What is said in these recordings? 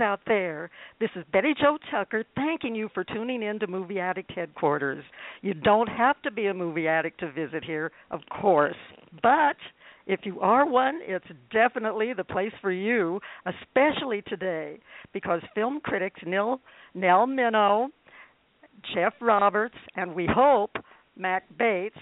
out there. This is Betty Jo Tucker thanking you for tuning in to Movie Addict Headquarters. You don't have to be a movie addict to visit here, of course, but if you are one, it's definitely the place for you, especially today, because film critics Nell, Nell Minow, Geoff Roberts, and we hope Mack Bates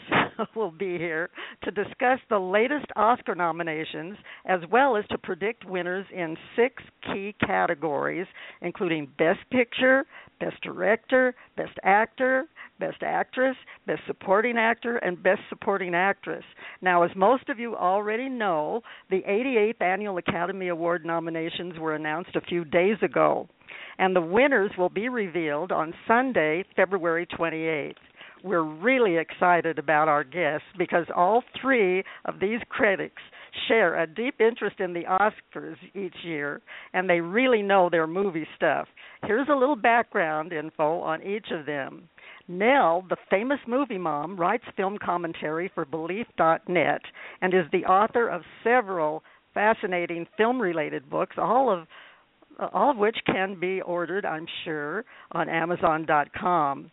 will be here to discuss the latest Oscar nominations as well as to predict winners in six key categories, including Best Picture, Best Director, Best Actor, Best Actress, Best Supporting Actor, and Best Supporting Actress. Now, as most of you already know, the 88th Annual Academy Award nominations were announced a few days ago, and the winners will be revealed on Sunday, February 28th we're really excited about our guests because all three of these critics share a deep interest in the Oscars each year and they really know their movie stuff. Here's a little background info on each of them. Nell, the famous movie mom, writes film commentary for Belief.net and is the author of several fascinating film related books, all of all of which can be ordered, I'm sure, on Amazon.com.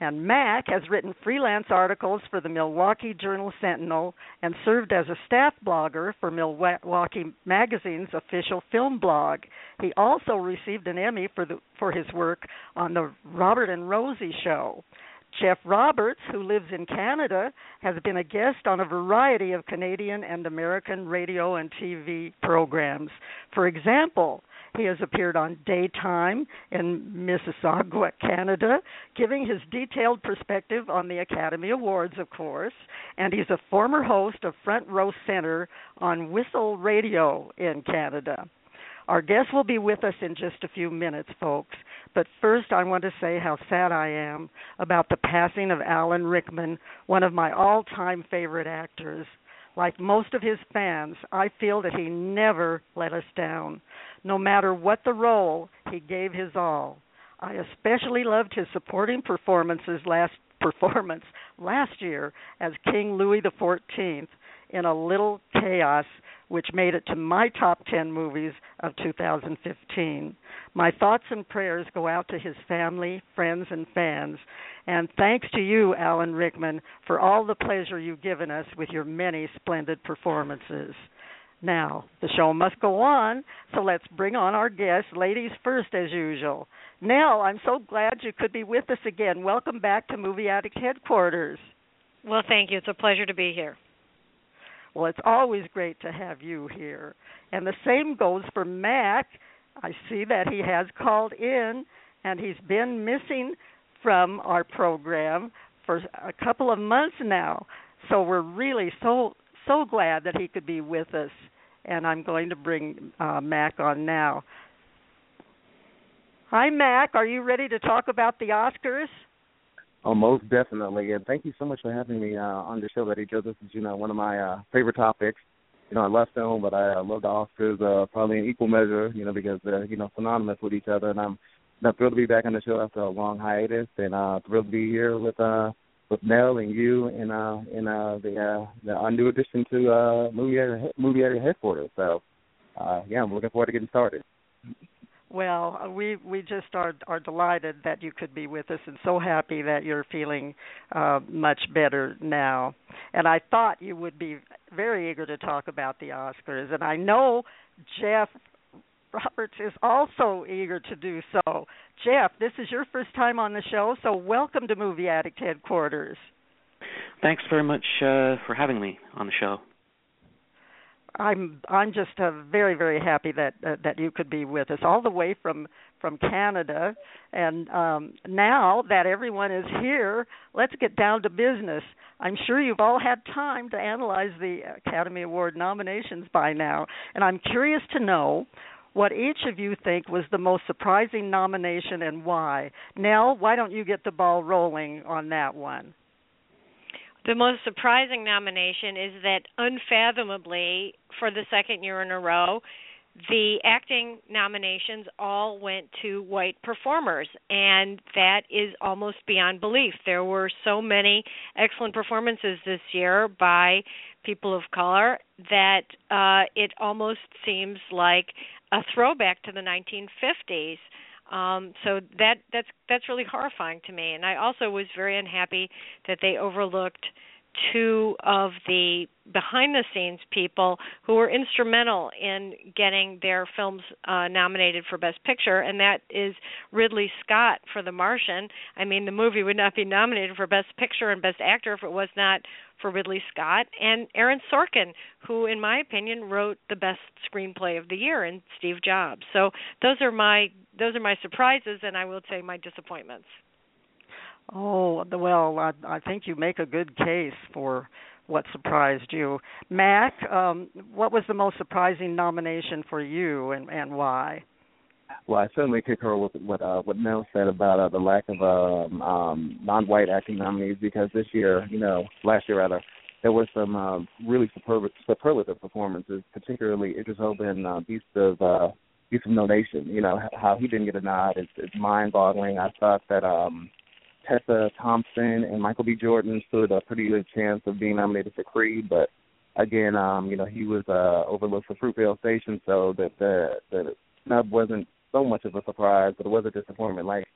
And Mack has written freelance articles for the Milwaukee Journal Sentinel and served as a staff blogger for Milwaukee Magazine's official film blog. He also received an Emmy for the for his work on the Robert and Rosie show. Geoff Roberts, who lives in Canada, has been a guest on a variety of Canadian and American radio and TV programs. For example, he has appeared on Daytime in Mississauga, Canada, giving his detailed perspective on the Academy Awards, of course, and he's a former host of Front Row Center on Whistle Radio in Canada. Our guest will be with us in just a few minutes, folks. But first, I want to say how sad I am about the passing of Alan Rickman, one of my all time favorite actors. Like most of his fans, I feel that he never let us down. No matter what the role, he gave his all. I especially loved his supporting performances last performance last year as King Louis XIV in A Little Chaos, which made it to my top 10 movies of 2015. My thoughts and prayers go out to his family, friends, and fans. And thanks to you, Alan Rickman, for all the pleasure you've given us with your many splendid performances. Now, the show must go on, so let's bring on our guests, ladies first as usual. Nell, I'm so glad you could be with us again. Welcome back to Movie Addict headquarters. Well, thank you. It's a pleasure to be here. Well, it's always great to have you here. And the same goes for Mack. I see that he has called in and he's been missing from our program for a couple of months now. So we're really so so glad that he could be with us, and I'm going to bring uh, Mack on now. Hi, Mack. Are you ready to talk about the Oscars? Oh, most definitely. And thank you so much for having me uh, on the show, Betty Jo. This is, you know, one of my uh, favorite topics. You know, I love film, but I uh, love the Oscars uh, probably in equal measure. You know, because they're you know synonymous with each other, and I'm, I'm thrilled to be back on the show after a long hiatus, and uh, thrilled to be here with uh, with Nell and you and uh in uh the uh the our new addition to uh movie area movie headquarters. So uh yeah, I'm looking forward to getting started. Well, uh, we we just are are delighted that you could be with us, and so happy that you're feeling uh, much better now. And I thought you would be very eager to talk about the Oscars, and I know Geoff Roberts is also eager to do so. Geoff, this is your first time on the show, so welcome to Movie Addict headquarters. Thanks very much uh, for having me on the show. I'm I'm just uh, very very happy that uh, that you could be with us all the way from from Canada. And um, now that everyone is here, let's get down to business. I'm sure you've all had time to analyze the Academy Award nominations by now, and I'm curious to know what each of you think was the most surprising nomination and why. Nell, why don't you get the ball rolling on that one? The most surprising nomination is that unfathomably, for the second year in a row, the acting nominations all went to white performers, and that is almost beyond belief. There were so many excellent performances this year by people of color that uh, it almost seems like a throwback to the 1950s. Um, so that that's that's really horrifying to me, and I also was very unhappy that they overlooked two of the behind the scenes people who were instrumental in getting their films uh, nominated for Best Picture, and that is Ridley Scott for The Martian. I mean, the movie would not be nominated for Best Picture and Best Actor if it was not for Ridley Scott, and Aaron Sorkin, who, in my opinion, wrote the best screenplay of the year in Steve Jobs. So those are my those are my surprises, and I will say my disappointments. Oh well, I, I think you make a good case for what surprised you, Mack. Um, what was the most surprising nomination for you, and and why? Well, I certainly concur with what uh, what Nell said about uh, the lack of um, um, non-white acting nominees because this year, you know, last year rather, there were some um, really superb, superlative performances, particularly Idris Elba in uh, Beast of uh, Beast of No. You know how he didn't get a nod is, is mind-boggling. I thought that um, Tessa Thompson and Michael B. Jordan stood a pretty good chance of being nominated for Creed, but again, um, you know, he was uh, overlooked for Fruitvale Station, so that the the snub wasn't so much of a surprise, but it was a disappointment, like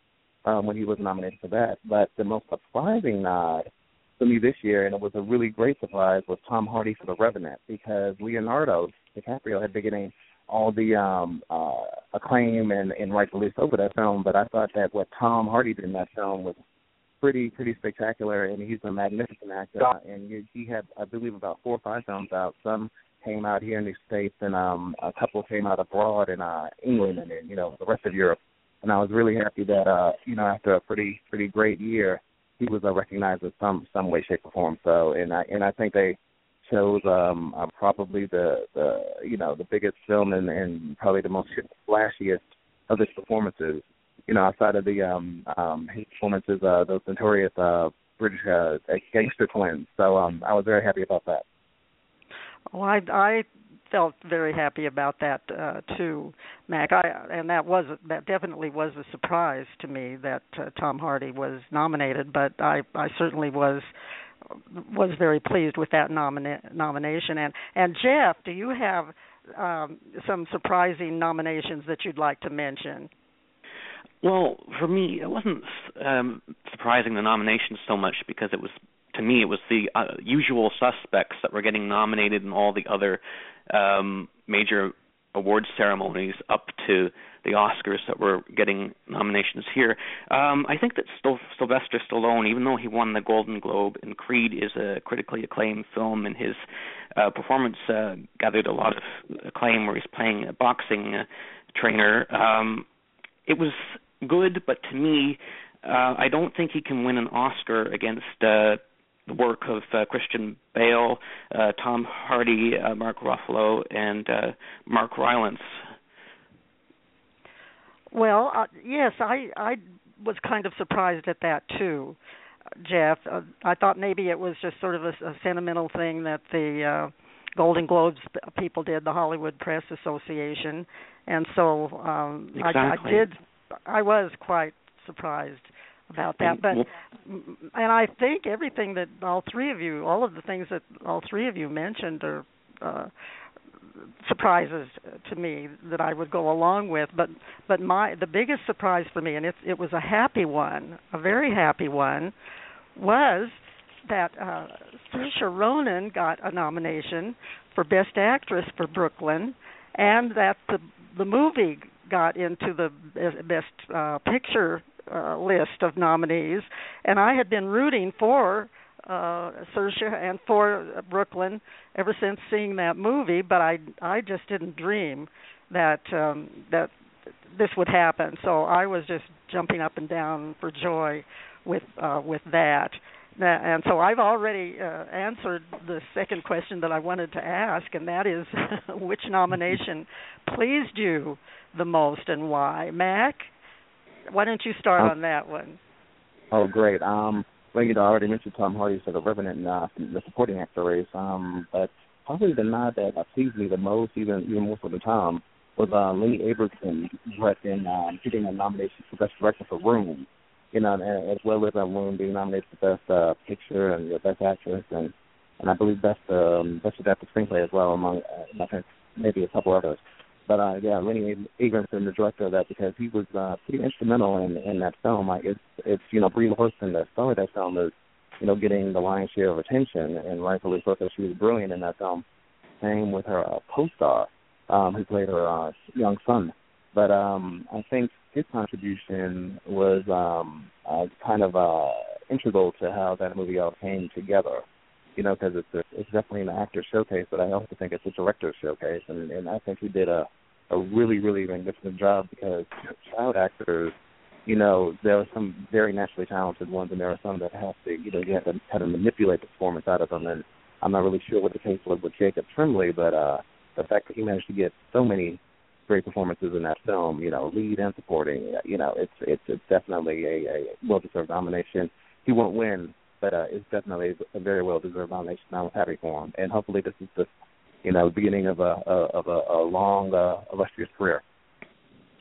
um, when he was nominated for that. But the most surprising nod for me this year, and it was a really great surprise, was Tom Hardy for The Revenant, because Leonardo DiCaprio had been getting all the um uh acclaim and and rightfully so for that film but i thought that what tom hardy did in that film was pretty pretty spectacular, and he's a magnificent actor. And he had, I believe, about four or five films out. Some came out here in the states, and um, a couple came out abroad in uh, England, and then you know the rest of Europe. And I was really happy that uh, you know after a pretty pretty great year, he was uh, recognized in some some way, shape, or form. So, and I and I think they chose um, uh, probably the the you know the biggest film and, and probably the most flashiest of his performances you know, outside of the um um his performances, uh those notorious uh British uh, gangster twins. So um I was very happy about that. Well, I I felt very happy about that uh too, Mack. I and that was that definitely was a surprise to me that uh, Tom Hardy was nominated, but I I certainly was was very pleased with that nomina- nomination and and Geoff, do you have um some surprising nominations that you'd like to mention? Well, for me, it wasn't um, surprising the nomination so much because it was to me it was the uh, usual suspects that were getting nominated in all the other um, major award ceremonies up to the Oscars that were getting nominations here. Um, I think that Sylvester Stallone, even though he won the Golden Globe and Creed is a critically acclaimed film, and his uh, performance uh, gathered a lot of acclaim, where he's playing a boxing uh, trainer. Um, it was good, but to me, uh, I don't think he can win an Oscar against uh, the work of uh, Christian Bale, uh, Tom Hardy, uh, Mark Ruffalo, and uh, Mark Rylance. Well, uh, yes, I I was kind of surprised at that too, Geoff. Uh, I thought maybe it was just sort of a, a sentimental thing that the uh, Golden Globes people did, the Hollywood Press Association, and so um, exactly. I, I did I was quite surprised about that but and I think everything that all three of you all of the things that all three of you mentioned are uh surprises to me that I would go along with but but my the biggest surprise for me and it it was a happy one a very happy one was that uh Saoirse Ronan got a nomination for best actress for Brooklyn and that the the movie got into the best uh, picture uh, list of nominees, and I had been rooting for uh Saoirse and for Brooklyn ever since seeing that movie, but I I just didn't dream that um that this would happen. So I was just jumping up and down for joy with uh, with that. And so I've already uh, answered the second question that I wanted to ask, and that is which nomination pleased you the most and why? Mack, why don't you start um, on that one? Oh, great. Um, well, you know, I already mentioned Tom Hardy for the Revenant uh, the supporting actor race, um, but probably the nod that uh, pleased me the most, even even more so than Tom, was uh, Lenny Abrahamson directing, um, getting a nomination for Best Director for Room you know, and, as well as that woman being nominated for best uh, picture and best actress, and and I believe best um, best adapted screenplay as well, among uh, I think maybe a couple others. But uh, yeah, Lenny Abrahamson, the director of that, because he was uh, pretty instrumental in in that film. Like it's it's you know Brie Larson, the star of that film, is you know getting the lion's share of attention, and rightfully so, because she was brilliant in that film. Same with her uh, co-star, um, who played her uh, young son. But um, I think his contribution was um, uh, kind of uh, integral to how that movie all came together. You know, because it's a, it's definitely an actor showcase, but I also think it's a director showcase, and and I think he did a a really really magnificent job because child actors, you know, there are some very naturally talented ones, and there are some that have to, you know, you have to kind of manipulate the performance out of them. And I'm not really sure what the case was with Jacob Tremblay, but uh, the fact that he managed to get so many great performances in that film. You know, lead and supporting. You know, it's it's it's definitely a, a well-deserved nomination. He won't win, but uh, it's definitely a very well-deserved nomination. I'm happy for him, and hopefully this is the you know beginning of a, a of a, a long uh, illustrious career.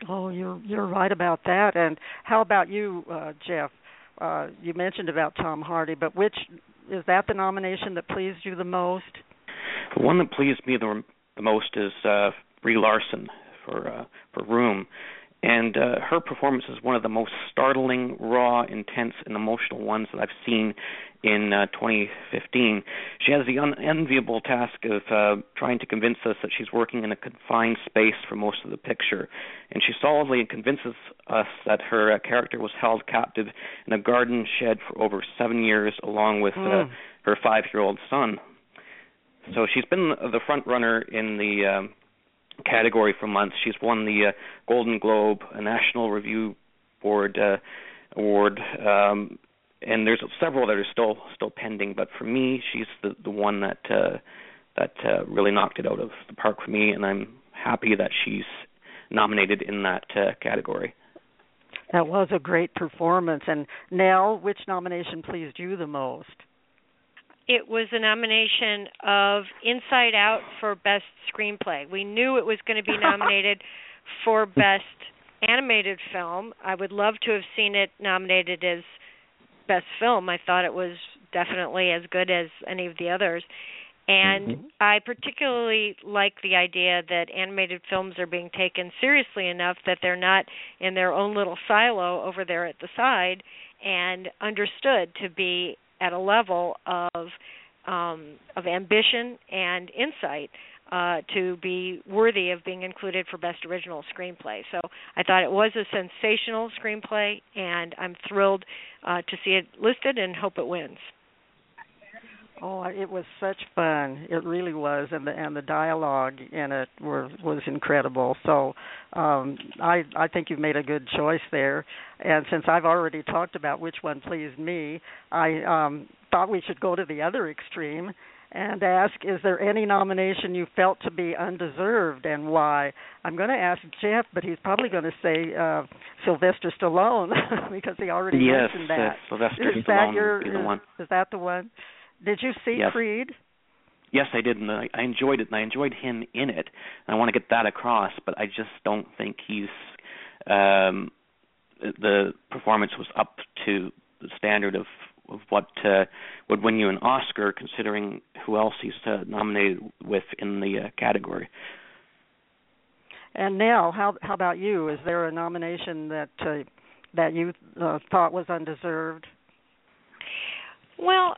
Oh, you're you're right about that. And how about you, uh, Geoff? Uh, you mentioned about Tom Hardy, but which is that the nomination that pleased you the most? The one that pleased me the, the most is uh, Brie Larson for uh, for Room, and uh, her performance is one of the most startling, raw, intense, and emotional ones that I've seen in uh, 2015. She has the unenviable task of uh, trying to convince us that she's working in a confined space for most of the picture, and she solidly convinces us that her uh, character was held captive in a garden shed for over seven years, along with mm. uh, her five-year-old son. So she's been the front runner in the um, category for months. She's won the uh, Golden Globe, a National Review Board uh, award, um, and there's several that are still still pending. But for me, she's the the one that uh, that uh, really knocked it out of the park for me, and I'm happy that she's nominated in that uh, category. That was a great performance. And Nell, which nomination pleased you the most? It was a nomination of Inside Out for Best Screenplay. We knew it was going to be nominated for Best Animated Film. I would love to have seen it nominated as Best Film. I thought it was definitely as good as any of the others. And mm-hmm. I particularly like the idea that animated films are being taken seriously enough that they're not in their own little silo over there at the side and understood to be at a level of um, of ambition and insight uh, to be worthy of being included for Best Original Screenplay. So I thought it was a sensational screenplay, and I'm thrilled uh, to see it listed and hope it wins. Oh, it was such fun. It really was, and the and the dialogue in it were was incredible. So, um, I I think you've made a good choice there. And since I've already talked about which one pleased me, I um, thought we should go to the other extreme and ask: Is there any nomination you felt to be undeserved, and why? I'm going to ask Geoff, but he's probably going to say uh, Sylvester Stallone because he already yes, mentioned that. Yes, Sylvester is Stallone that your, is the one. Is that the one? Did you see yes. Creed? Yes, I did, and I, I enjoyed it, and I enjoyed him in it. And I want to get that across, but I just don't think he's um, the performance was up to the standard of of what uh, would win you an Oscar, considering who else he's uh, nominated with in the uh, category. And now, how how about you? Is there a nomination that uh, that you uh, thought was undeserved? Well,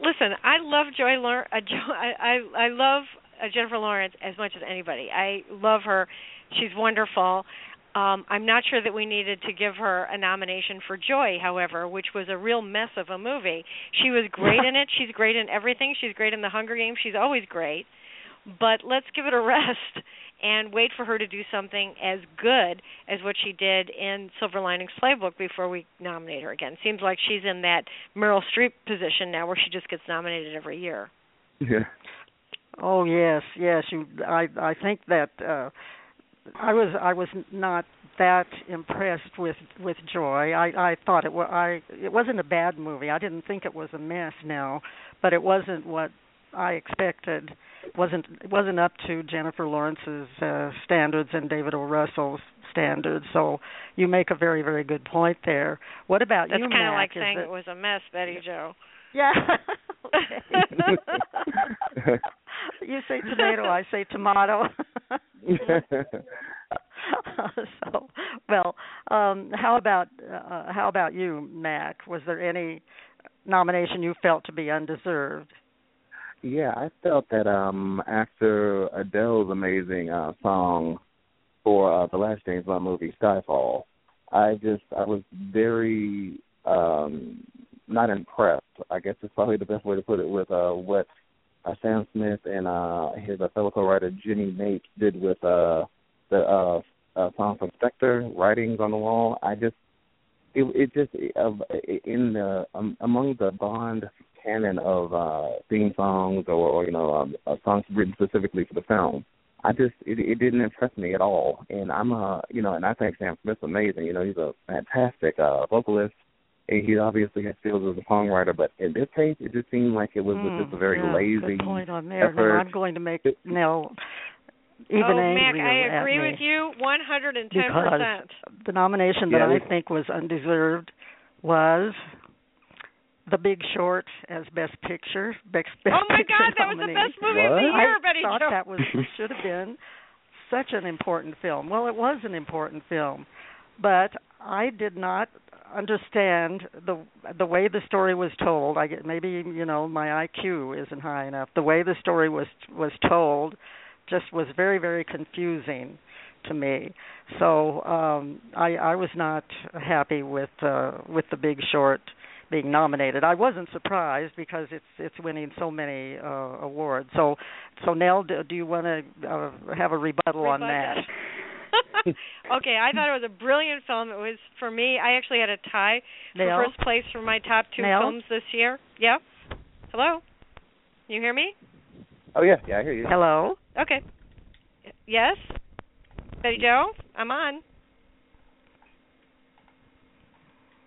listen, I love Joy. Lawrence. uh, jo- I, I I love uh, Jennifer Lawrence as much as anybody. I love her. She's wonderful. Um, I'm not sure that we needed to give her a nomination for Joy, however, which was a real mess of a movie. She was great in it. She's great in everything. She's great in the Hunger Games. She's always great. But let's give it a rest and wait for her to do something as good as what she did in Silver Linings Playbook before we nominate her again. Seems like she's in that Meryl Streep position now where she just gets nominated every year. Yeah. Oh yes, yes. You, I, I think that uh, I was, I was not that impressed with with Joy. I, I thought it was, I, it wasn't a bad movie. I didn't think it was a mess. Now, but it wasn't what I expected. It wasn't wasn't up to Jennifer Lawrence's uh, standards and David O. Russell's standards. So you make a very very good point there. What about That's you, That's kind of like Is saying it- it was a mess, Betty Jo. Yeah. You say tomato, I say tomato. so, well, um, how about uh, how about you, Mack? Was there any nomination you felt to be undeserved? Yeah, I felt that um after Adele's amazing uh song for uh the last James Bond movie, Skyfall, I just I was very um not impressed. I guess it's probably the best way to put it with uh what uh, Sam Smith and uh his uh, fellow co-writer Jimmy Napes did with uh the uh, uh song from Spectre, Writings on the Wall. I just it it just uh, in the um, among the Bond canon of uh theme songs or, or you know um, uh, songs written specifically for the film. I just it, it didn't impress me at all, and I'm a you know, and I think Sam Smith's amazing. You know, he's a fantastic uh vocalist. And he obviously has skills as a songwriter, but in this case, it just seemed like it was Mm, just a very yeah, lazy Good point on there. effort. Now I'm going to make Nell even oh, Mack, I agree with you 110%. Because the nomination that Yeah, I think was undeserved was The Big Short as Best Picture. Best, best Oh my Picture God, that was the best movie of the What? year, I Betty thought Joe. that was should have been such an important film. Well, it was an important film, but I did not understand the the way the story was told. I get maybe you know my IQ isn't high enough. The way the story was was told just was very very confusing to me. So um I I was not happy with uh with the Big Short being nominated. I wasn't surprised because it's it's winning so many uh awards. So so Nell, do, do you want to uh, have a rebuttal on that? okay, I thought it was a brilliant film. It was for me. I actually had a tie Nell? for first place for my top two Nell? films this year. Yeah. Hello. You hear me? Oh yeah, yeah, I hear you. Hello. Okay. Yes. Betty Jo, I'm on.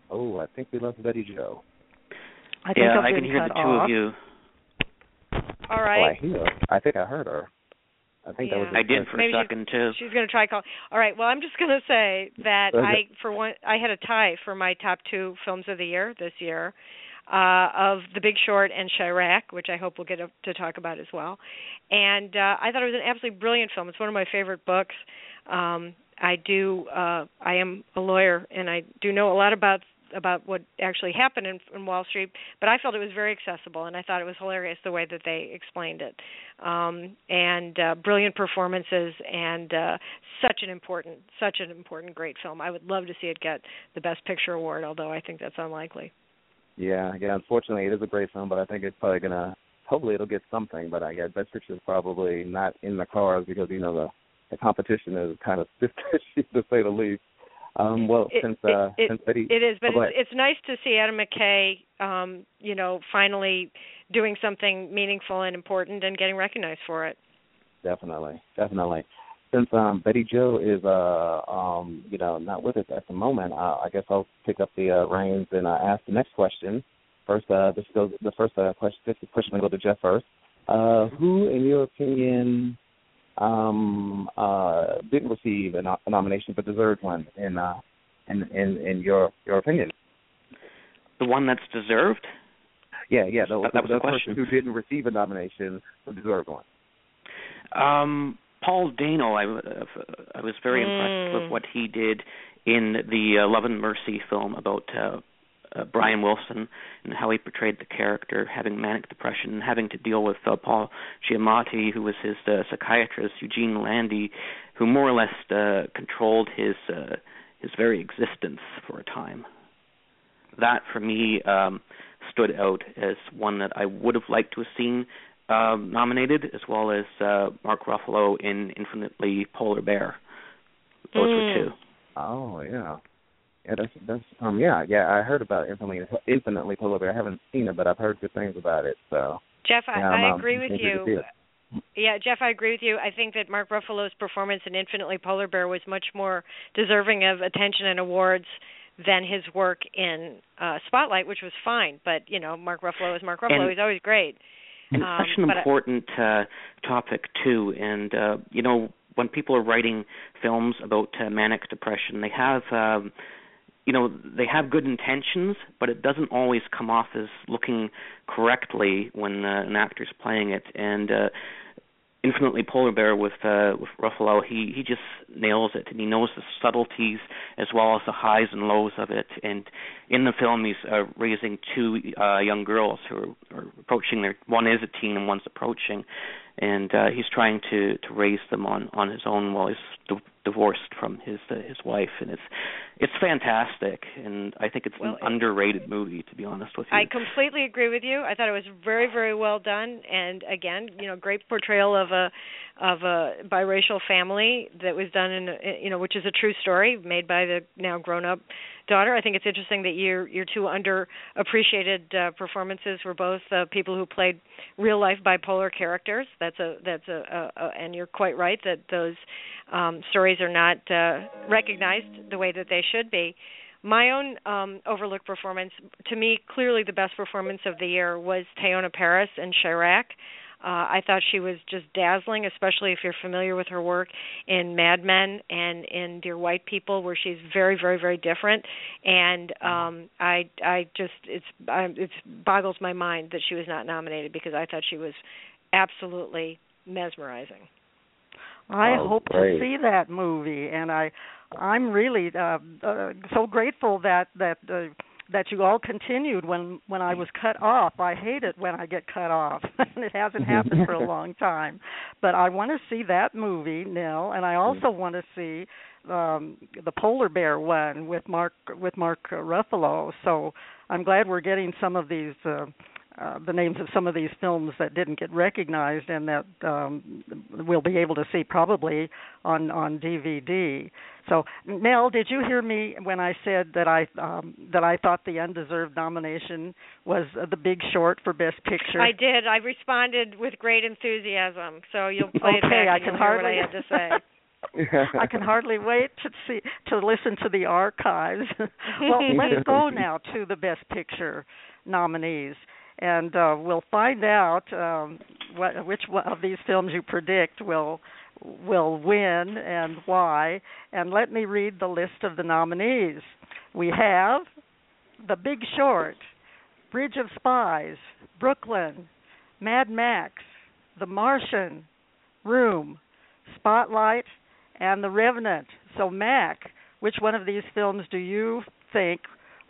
Oh, I think we lost Betty Jo. I think yeah, I'm can hear the two off. of you. All right. Oh, I right. hear. I think I heard her. I think that was. Yeah. I did for Maybe a she- second too. She's going to try call. All right. Well, I'm just going to say that Okay. I, for one, I had a tie for my top two films of the year this year, uh, of The Big Short and Chi-Raq, which I hope we'll get to talk about as well. And uh, I thought it was an absolutely brilliant film. It's one of my favorite books. Um, I do. Uh, I am a lawyer, and I do know a lot about about what actually happened in, in Wall Street, but I felt it was very accessible, and I thought it was hilarious the way that they explained it, um, and uh, brilliant performances, and uh, such an important, such an important, great film. I would love to see it get the Best Picture award, although I think that's unlikely. Yeah, yeah. Unfortunately, it is a great film, but I think it's probably gonna. Hopefully, it'll get something. But I guess Best Picture is probably not in the cards because you know the the competition is kind of stiff to say the least. Um, well, It- since uh, it, since Betty, it is, but oh, it's, it's nice to see Adam McKay, um, you know, finally doing something meaningful and important and getting recognized for it. Definitely, definitely. Since um, Betty Jo is uh um you know not with us at the moment, uh, I guess I'll pick up the uh, reins and uh, ask the next question. First, uh, this goes the first uh, question. This question will go to Geoff first. Uh, who, in your opinion, um, uh, didn't receive a, no- a nomination but deserved one? In uh, in in in your your opinion? The one that's deserved. Yeah, yeah. The, That- that was the person question. who didn't receive a nomination but deserved one. Um, Paul Dano, I, uh, I was very impressed Mm. with what he did in the uh, Love and Mercy film about uh, uh, Brian Wilson and how he portrayed the character having manic depression and having to deal with uh, Paul Giamatti, who was his uh, psychiatrist, Eugene Landy, who more or less uh, controlled his uh, his very existence for a time. That, for me, um, stood out as one that I would have liked to have seen um, nominated, as well as uh, Mark Ruffalo in Infinitely Polar Bear. Those mm. were two. Oh yeah. Yeah, that's that's um yeah yeah I heard about Infinitely Infinitely Polar Bear. I haven't seen it, but I've heard good things about it. So Geoff, I, yeah, I um, agree with you. Yeah, Geoff, I agree with you. I think that Mark Ruffalo's performance in Infinitely Polar Bear was much more deserving of attention and awards than his work in uh Spotlight, which was fine. But you know, Mark Ruffalo is Mark Ruffalo. And, He's always great. And um, such an important uh, topic too. And uh, you know, when people are writing films about uh, manic depression, they have. Um, you know they have good intentions, but it doesn't always come off as looking correctly when uh, an actor's playing it. And uh, infinitely polar bear with uh with Ruffalo he he just nails it and he knows the subtleties as well as the highs and lows of it and in the film he's uh, raising two uh young girls who are, are approaching their one is a teen and one's approaching and uh he's trying to to raise them on on his own while he's divorced from his uh, his wife and it's it's fantastic and I think it's Well, an underrated movie to be honest with you I completely agree with you. I thought it was very, very well done, and again, you know, great portrayal of a of a biracial family that was done in, you know, which is a true story made by the now grown up daughter. I think it's interesting that your your two underappreciated uh, performances were both uh, people who played real life bipolar characters. That's a that's a, a, a and you're quite right that those um, stories are not uh, recognized the way that they should be. My own um, overlooked performance, to me, clearly the best performance of the year was Teyonah Parris in Chi-Raq. Uh, I thought she was just dazzling, especially if you're familiar with her work in Mad Men and in Dear White People, where she's very, very, very different. And um, I, I just, it's, I, it boggles my mind that she was not nominated because I thought she was absolutely mesmerizing. I Oh, hope great. to see that movie, and I, I'm really uh, uh, so grateful that that uh, that you all continued when when I was cut off. I hate it when I get cut off, and it hasn't happened for a long time. But I want to see that movie, Nell, and I also want to see um the polar bear one with Mark with Mark Ruffalo. So I'm glad we're getting some of these. Uh, uh, the names of some of these films that didn't get recognized and that um, we'll be able to see probably on on DVD. So, Nell, did you hear me when I said that I um, that I thought the undeserved nomination was uh, The Big Short for Best Picture? I did. I responded with great enthusiasm. So you'll play it Okay, back I and can you'll hear what hardly- I had to say. I can hardly wait to see to listen to the archives. well, let's go now to the Best Picture nominees, and uh, we'll find out um, what, which one of these films you predict will will win and why. And let me read the list of the nominees. We have The Big Short, Bridge of Spies, Brooklyn, Mad Max, The Martian, Room, Spotlight, and The Revenant. So, Mack, which one of these films do you think,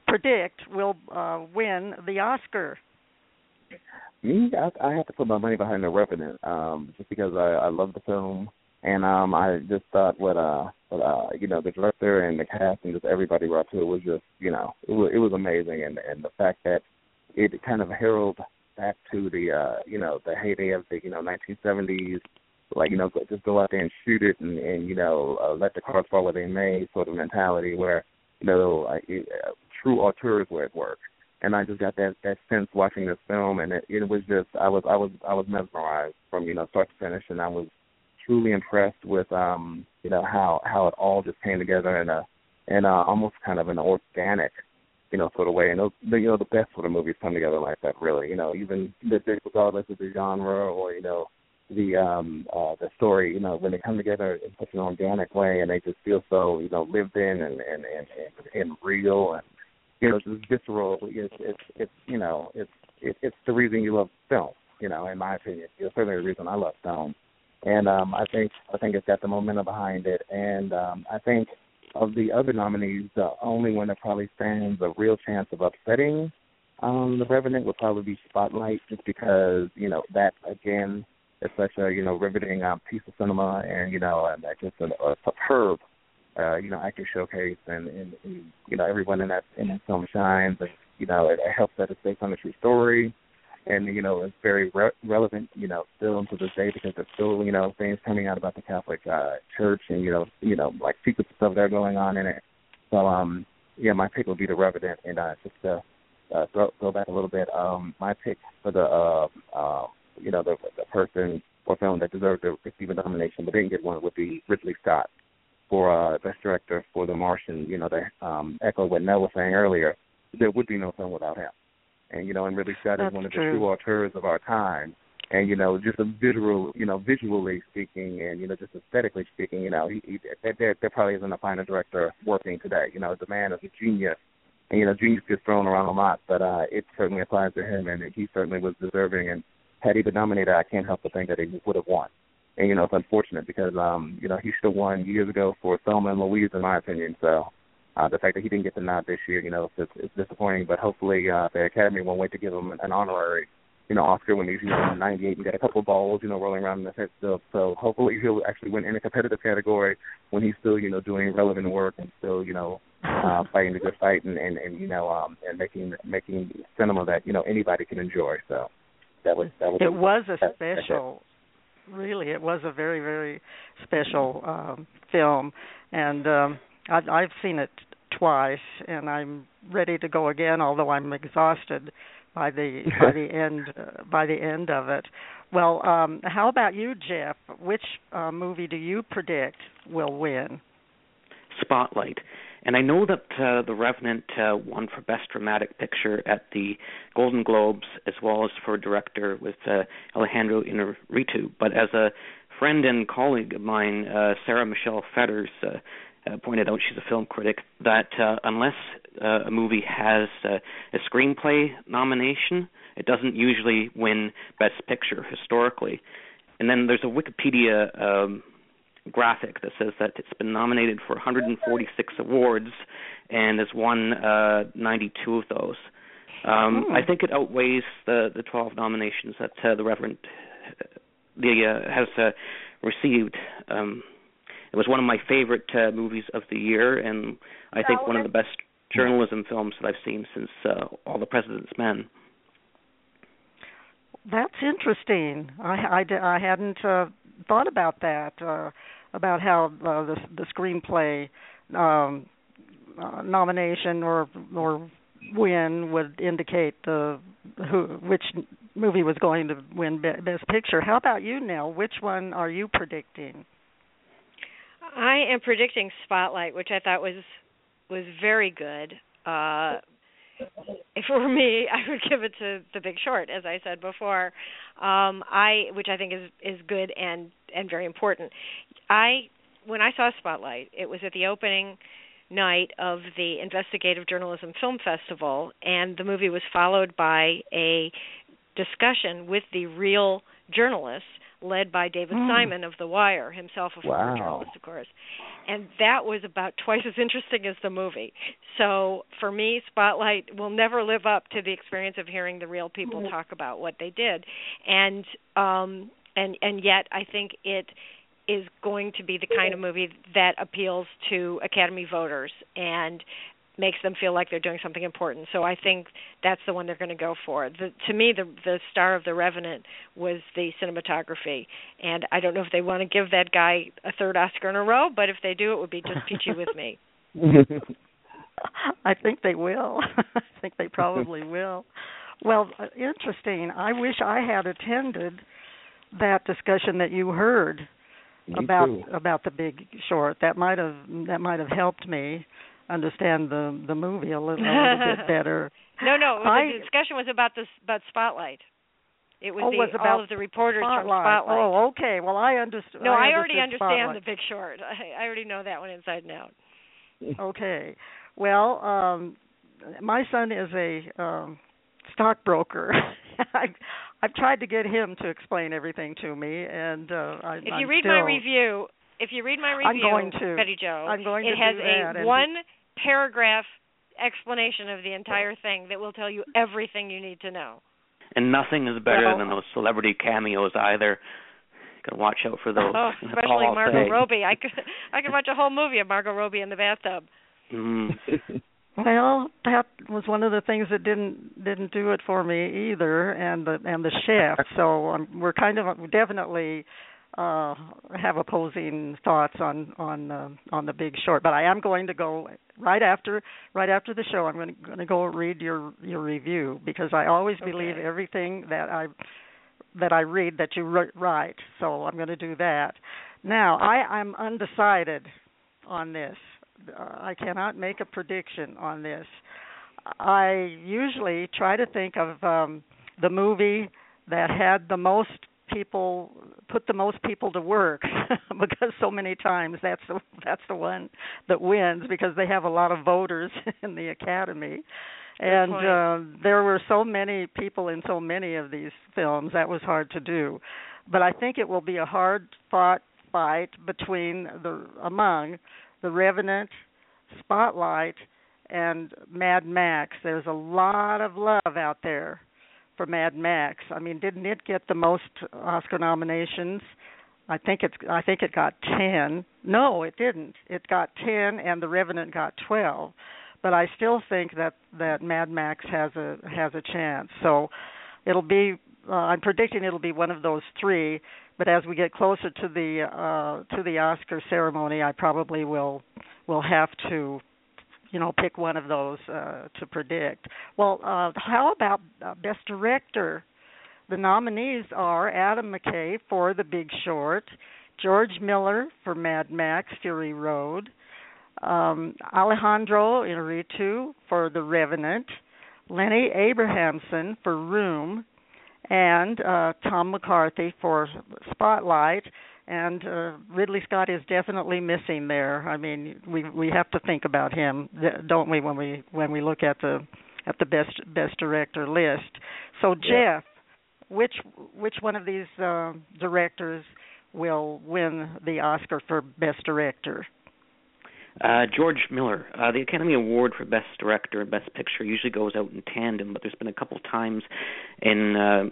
predict, will uh, win the Oscar? Me, I, I have to put my money behind the Revenant, um, just because I, I love the film, and um, I just thought what uh, what uh, you know, the director and the cast and just everybody brought to it was just, you know, it was it was amazing, and and the fact that it kind of heralded back to the uh, you know, the heyday of the you know 1970s, like you know, just go out there and shoot it, and and you know, uh, let the cards fall where they may, sort of mentality where you know, like, uh, true auteurs were at work and I just got that that sense watching this film, and it, it was just I was I was I was mesmerized from you know start to finish, and I was truly impressed with um you know how how it all just came together in a in a almost kind of an organic you know sort of way, and those, the, you know the best sort of movies come together like that really, you know even regardless of the genre or you know the um uh the story you know when they come together in such an organic way and they just feel so you know lived in and and and and, and real and you know, it's visceral. It's it's it's you know, it's it, it's the reason you love film. You know, in my opinion, it's certainly the reason I love film. And um, I think I think it's got the momentum behind it. And um, I think of the other nominees, the only one that probably stands a real chance of upsetting um, the Revenant would probably be Spotlight, just because you know that again is such a you know riveting um, piece of cinema, and you know, and that just a, a superb uh, you know, actor showcase and, and, and you know, everyone in that in that film shines and you know, it, it helps that it's based on a true story. and you know it's very re- relevant, you know, still to this day because there's still you know things coming out about the Catholic uh, Church and you know you know like secret stuff that are going on in it. So um yeah, my pick would be the Revenant, and uh, just to uh, throw, throw back a little bit, um my pick for the uh, uh you know the the person or film that deserved to receive a nomination but didn't get one would be Ridley Scott for uh best director for The Martian. You know, to um, echo what Nell was saying earlier, there would be no film without him. And you know, and Ridley Scott That's is one of true. the true auteurs of our time. And you know, just a visual, you know, visually speaking, and you know, just aesthetically speaking, you know, he, he there, there there probably isn't a finer director working today. You know, the man is a genius, and you know, genius gets thrown around a lot, but uh it certainly applies to him, and he certainly was deserving. And had he been nominated, I can't help but think that he would have won. And you know, it's unfortunate because um, you know, he should have won years ago for Thelma and Louise, in my opinion. So uh, the fact that he didn't get the nod this year, you know, it's, it's disappointing. But hopefully, uh, the Academy won't wait to give him an honorary, you know, Oscar when he's you know 98 and got a couple of balls, you know, rolling around in his head still. So hopefully, he'll actually win in a competitive category when he's still, you know, doing relevant work and still, you know, uh, fighting the good fight and, and and you know, um, and making making cinema that you know anybody can enjoy. So that was that was It was a special. Really, it was a very very special um, film, and um, I, I've seen it twice, and I'm ready to go again. Although I'm exhausted by the by the end uh, by the end of it. Well, um, how about you, Geoff? Which uh, movie do you predict will win? Spotlight. And I know that uh, The Revenant uh, won for Best Dramatic Picture at the Golden Globes, as well as for director with uh, Alejandro Inarritu. But as a friend and colleague of mine, uh, Sara Michelle Fetters, uh, uh, pointed out, she's a film critic, that uh, unless uh, a movie has uh, a screenplay nomination, it doesn't usually win Best Picture historically. And then there's a Wikipedia um, graphic that says that it's been nominated for 146 awards and has won uh, 92 of those. Um, Hmm. I think it outweighs the the 12 nominations that uh, the Reverend uh, the uh, has uh, received. Um, it was one of my favorite uh, movies of the year, and I think one of the best journalism films that I've seen since uh, All the President's Men. That's interesting. I I, I hadn't uh, thought about that. Uh, about how uh, the the screenplay um, uh, nomination or or win would indicate the who which movie was going to win be- best picture. How about you, Nell? Which one are you predicting? I am predicting Spotlight, which I thought was was very good. Uh were me, I would give it to The Big Short, as I said before. Um I which I think is is good and and very important. I when I saw Spotlight, it was at the opening night of the Investigative Journalism Film Festival and the movie was followed by a discussion with the real journalists led by David Hmm. Simon of The Wire, himself a former Wow. journalist, of course. And that was about twice as interesting as the movie. So for me, Spotlight will never live up to the experience of hearing the real people talk about what they did. And um and and yet I think it is going to be the kind of movie that appeals to Academy voters and makes them feel like they're doing something important. So I think that's the one they're going to go for. The, to me, the the star of The Revenant was the cinematography, and I don't know if they want to give that guy a third Oscar in a row, but if they do, it would be just peachy with me. I think they will. I think they probably will. Well, uh, interesting. I wish I had attended that discussion that you heard Me about too. about the Big Short. That might have that might have helped me understand the the movie a little, a little bit better. No, no, I- the discussion was about this about Spotlight. It was, Oh, the, was all of the reporters from Spotlight. Spotlight. Oh, okay. Well, I understood. no, I, already understand Spotlight. the Big Short. I, I already know that one inside and out. Okay. Well, um my son is a um stockbroker. I I've tried to get him to explain everything to me and uh I If you I'm read still, my review, if you read my review, I'm going to. Betty Jo, I'm going it to has do that a and- one paragraph explanation of the entire thing that will tell you everything you need to know. And nothing is better Well- than those celebrity cameos either. Got to watch out for those. Oh, especially all Margot say. Robbie. I could I could watch a whole movie of Margot Robbie in the bathtub. Mm. Well, that was one of the things that didn't didn't do it for me either, and the and the chef. So um, we're kind of definitely uh have opposing thoughts on on uh, on the Big Short. But I am going to go right after right after the show. I'm going to, going to go read your your review because I always okay. believe everything that I that I read that you write. So I'm going to do that. Now I I'm undecided on this. Uh, I cannot make a prediction on this. I usually try to think of um the movie that had the most people put the most people to work because so many times that's the that's the one that wins because they have a lot of voters in the academy. And uh, there were so many people in so many of these films that was hard to do. But i think it will be a hard fought fight between the among the revenant spotlight and mad max. There's a lot of love out there for Mad Max. I mean, didn't it get the most Oscar nominations? I think it's I think it got 10. No, it didn't. It got 10 and The Revenant got 12. But I still think that that Mad Max has a has a chance. So it'll be uh, I'm predicting it'll be one of those three, but as we get closer to the uh to the Oscar ceremony, I probably will will have to you know pick one of those uh, to predict. Well, uh, how about uh, best director? The nominees are Adam McKay for The Big Short, George Miller for Mad Max: Fury Road, um, Alejandro Inarritu for The Revenant, Lenny Abrahamson for Room, and uh, Tom McCarthy for Spotlight and uh, Ridley Scott is definitely missing there. I mean, we we have to think about him, don't we, when we when we look at the at the best best director list. So Geoff, yeah. which which one of these uh, directors will win the Oscar for best director? Uh, George Miller. Uh, the Academy Award for Best Director and Best Picture usually goes out in tandem, but there's been a couple times in uh,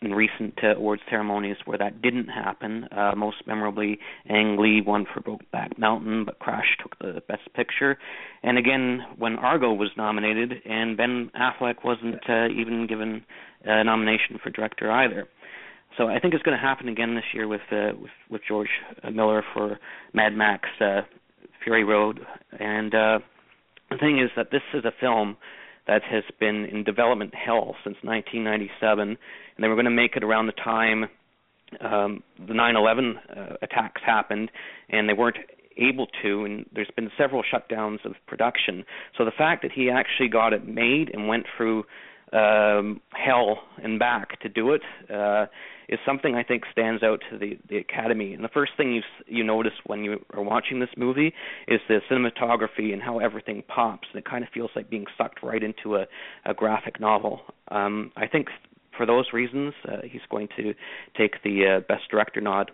in recent uh, awards ceremonies where that didn't happen. Uh, most memorably, Ang Lee won for Brokeback Mountain, but Crash took the Best Picture. And again, when Argo was nominated, and Ben Affleck wasn't uh, even given a nomination for director either. So I think it's going to happen again this year with uh, with, with George Miller for Mad Max: uh, Fury Road. And uh, the thing is that this is a film that has been in development hell since 1997, and they were going to make it around the time um, the 9/11 uh, attacks happened, and they weren't able to, and there's been several shutdowns of production. So the fact that he actually got it made and went through um, hell and back to do it uh, is something I think stands out to the the Academy. And the first thing you you notice when you are watching this movie is the cinematography and how everything pops, and it kind of feels like being sucked right into a, a graphic novel. Um, I think for those reasons, uh, he's going to take the uh, best director nod.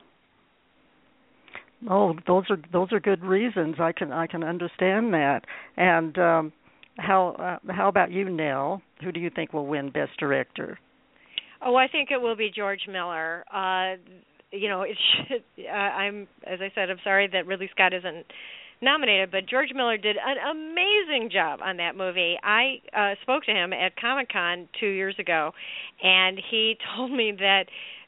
Oh, those are those are good reasons. I can I can understand that. And um, how uh, how about you, Nell? Who do you think will win Best Director? Oh, I think it will be George Miller. Uh, you know, it should. Uh, I'm, as I said, I'm sorry that Ridley Scott isn't nominated, but George Miller did an amazing job on that movie. I uh, spoke to him at Comic Con two years ago, and he told me that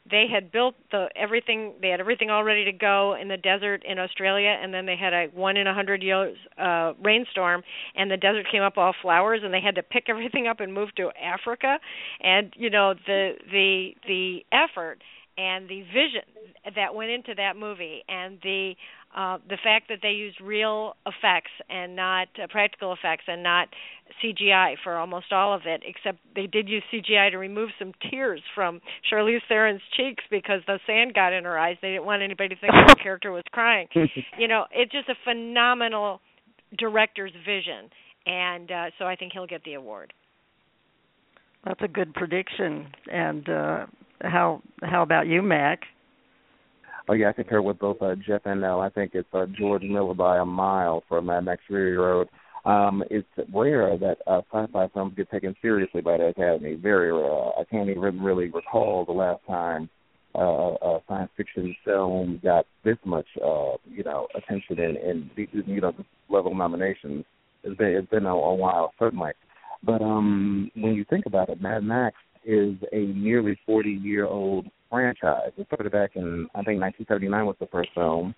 they had built the everything they had everything all ready to go in the desert in Australia and then they had a one in a hundred years uh rainstorm and the desert came up all flowers and they had to pick everything up and move to Africa. And you know the the the effort and the vision that went into that movie and the uh, the fact that they used real effects and not uh, practical effects and not CGI for almost all of it, except they did use CGI to remove some tears from Charlize Theron's cheeks because the sand got in her eyes. They didn't want anybody to think the character was crying. You know, it's just a phenomenal director's vision, and uh, so I think he'll get the award. That's a good prediction. And uh, how how about you, Mack? Oh yeah, I concur with both uh, Geoff and Nell. I think it's uh, George Miller by a mile for Mad Max Fury Road. Um, it's rare that uh, sci-fi films get taken seriously by the Academy. Very rare. I can't even really recall the last time uh, a science fiction film got this much, uh, you know, attention and, and you know, this level nominations. it's been it's been a, a while certainly. But um, when you think about it, Mad Max is a nearly 40 year old franchise. It started back in I think 1979 was the first film,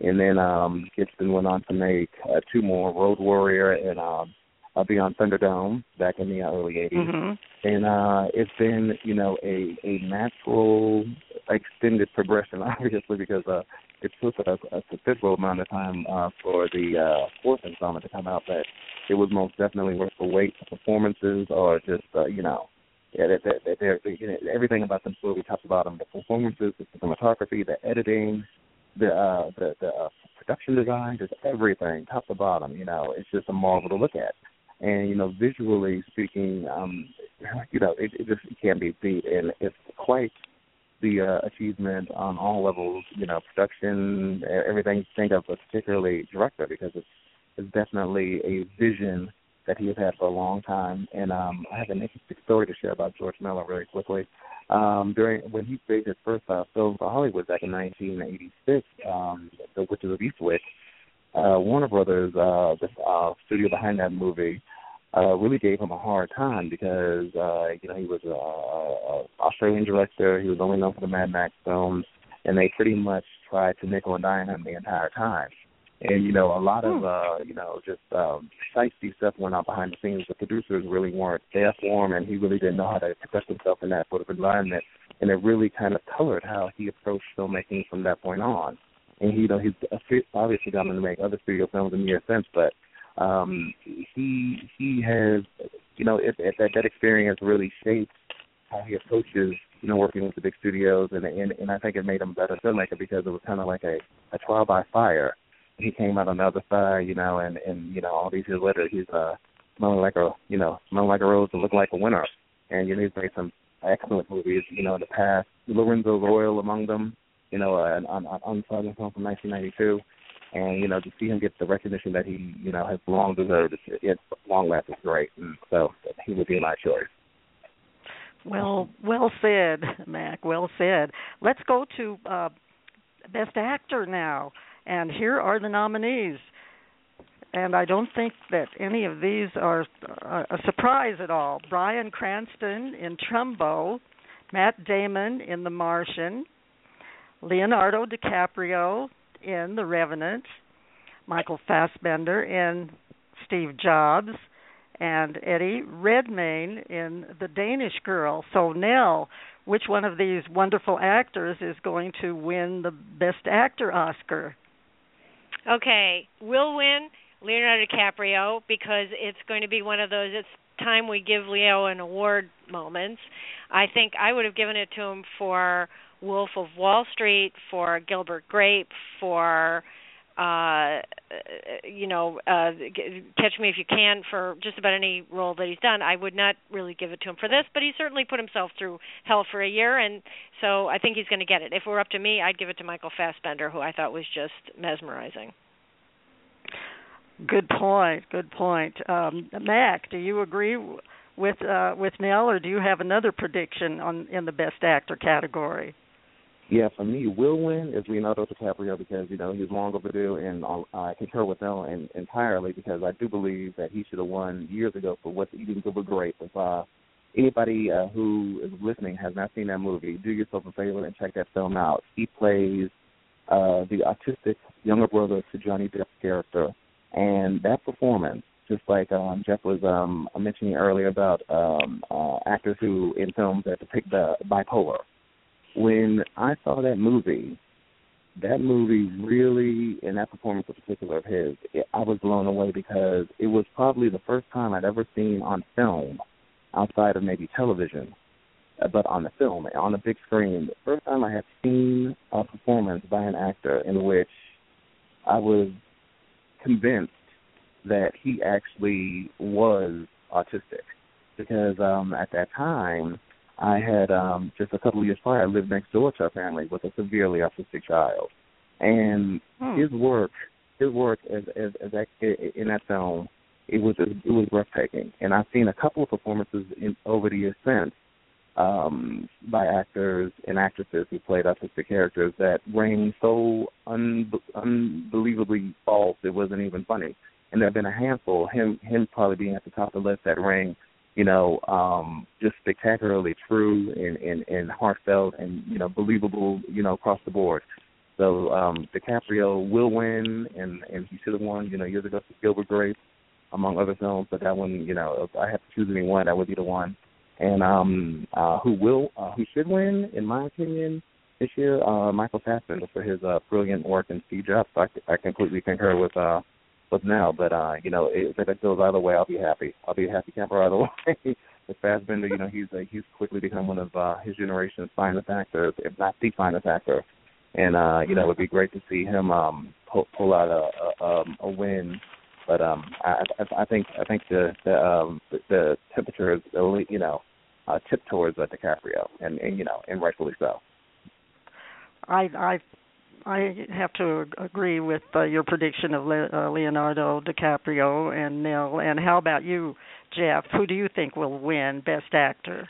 and then um, Gibson went on to make uh, two more, Road Warrior and um, uh, Beyond Thunderdome back in the early 80s. Mm-hmm. And uh, it's been, you know, a a natural extended progression, obviously, because uh, it took a, a considerable amount of time uh, for the uh, fourth installment to come out. But it was most definitely worth the wait. The performances are just, uh, you know, yeah, they're, they're, they're, they're, you know, everything about this movie, top to bottom, the performances, the cinematography, the editing, the uh, the the uh, production design, just everything, top to bottom. You know, it's just a marvel to look at. And you know, visually speaking, um, you know, it, it just can't be beat, and it's quite the uh, achievement on all levels. You know, production, everything you think of, particularly director, because it's it's definitely a vision that he has had for a long time. And um, I have an interesting story to share about George Miller really quickly. Um, during when he made his first uh, film for Hollywood back in 1986, um, The Witches of Eastwick, uh, Warner Brothers, uh, the uh, studio behind that movie, uh, really gave him a hard time because uh, you know he was a, a Australian director. He was only known for the Mad Max films, and they pretty much tried to nickel and dime him the entire time and you know a lot of uh you know just um shiesty stuff went on behind the scenes. The producers really weren't there for him and he really didn't know how to express himself in that sort of environment. And it really kind of colored how he approached filmmaking from that point on. And he you know he's obviously gone on to make other studio films in the years since but um he he has you know it, it, that that experience really shaped how he approaches you know working with the big studios. And and and I think it made him a better filmmaker because it was kind of like a a trial by fire he came out on the other side, you know, and and you know all these years later he's uh smelling like a you know smelling like a rose and looking like a winner. And you know he's made some excellent movies, you know, in the past. Lorenzo's Oil among them, you know, an an, an unsung film from 1992. And you know to see him get the recognition that he you know has long deserved, it's, it's long lasting great. And so he would be my choice. Well, well said, Mack. Well said. Let's go to uh, Best Actor now. And here are the nominees. And I don't think that any of these are uh, a surprise at all. Bryan Cranston in Trumbo, Matt Damon in The Martian, Leonardo DiCaprio in The Revenant, Michael Fassbender in Steve Jobs, and Eddie Redmayne in The Danish Girl. So, Nell, which one of these wonderful actors is going to win the Best Actor Oscar? Okay, we'll win Leonardo DiCaprio because it's going to be one of those. It's time we give Leo an award moments. I think I would have given it to him for Wolf of Wall Street, for Gilbert Grape, for uh you know uh catch me if you can for just about any role that he's done. I would not really give it to him for this but he certainly put himself through hell for a year and so i think he's going to get it. If it were up to me i'd give it to michael fassbender who i thought was just mesmerizing. Good point good point. Um mack do you agree with uh with nell or do you have another prediction on in the best actor category yeah, for me, will win is Leonardo DiCaprio because you know he's long overdue, and I concur with in, entirely because I do believe that he should have won years ago for What's Eating Gilbert Grape. If uh, anybody uh, who is listening has not seen that movie, do yourself a favor and check that film out. He plays uh, the autistic younger brother to Johnny Depp's character, and that performance just like um, Geoff was um, mentioning earlier about um, uh, actors who in films that depict the bipolar when I saw that movie, that movie really, and that performance in particular of his, it, I was blown away because it was probably the first time I'd ever seen on film, outside of maybe television, uh, but on the film, on the big screen, the first time I had seen a performance by an actor in which I was convinced that he actually was autistic. Because um at that time I had um just a couple of years prior I lived next door to a family with a severely autistic child, and hmm. his work, his work as as, as that, in that film, it was it was breathtaking. And I've seen a couple of performances in, over the years since um by actors and actresses who played autistic characters that rang so un, unbelievably false it wasn't even funny and there have been a handful. Him him probably being at the top of the list. That Ring, you know, um, just spectacularly true and, and and heartfelt and you know believable, you know, across the board. So um, DiCaprio will win, and and he should have won, you know, years ago for Gilbert Grape, among other films. But that one, you know, if I had to choose any one, that would be the one. And um, uh, who will, uh, who should win, in my opinion, this year, uh, Michael Fassbender for his uh, brilliant work in Steve Jobs. I, I completely concur with uh, with now. But uh, you know, if it goes either way, I'll be happy. I'll be a happy camper either way. with Fassbender, you know, he's uh, he's quickly become one of uh, his generation's finest actors, if not the finest actor. And uh, you know, it would be great to see him um, pull, pull out a, a, um, a win. But um, I, I, I think I think the the, um, the, the temperature is you know uh, tipped towards uh, DiCaprio, and, and you know, and rightfully so. I I I have to agree with uh, your prediction of Le- uh, Leonardo DiCaprio and Nell. And how about you, Geoff? Who do you think will win Best Actor?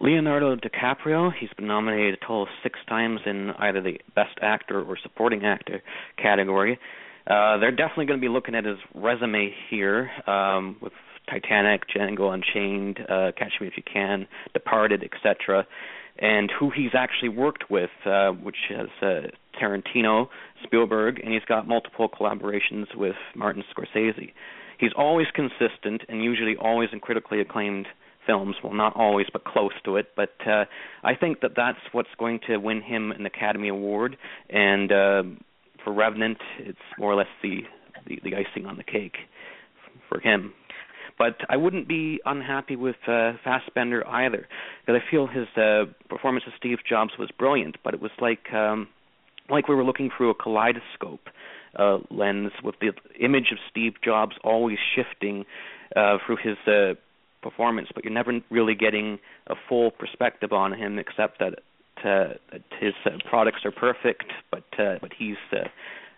Leonardo DiCaprio. He's been nominated a total of six times in either the Best Actor or Supporting Actor category. Uh, they're definitely going to be looking at his resume here um, with Titanic, Django Unchained, uh, Catch Me If You Can, Departed, etc and who he's actually worked with, uh, which has uh, Tarantino, Spielberg, and he's got multiple collaborations with Martin Scorsese. He's always consistent and usually always in critically acclaimed films. Well, not always, but close to it. But uh, I think that that's what's going to win him an Academy Award. And uh, for Revenant, it's more or less the the, the icing on the cake for him. But I wouldn't be unhappy with uh, Fassbender either, because I feel his uh, performance of Steve Jobs was brilliant. But it was like um, like we were looking through a kaleidoscope uh, lens, with the image of Steve Jobs always shifting uh, through his uh, performance, but you're never really getting a full perspective on him, except that, uh, his uh, products are perfect, but uh, but he's uh,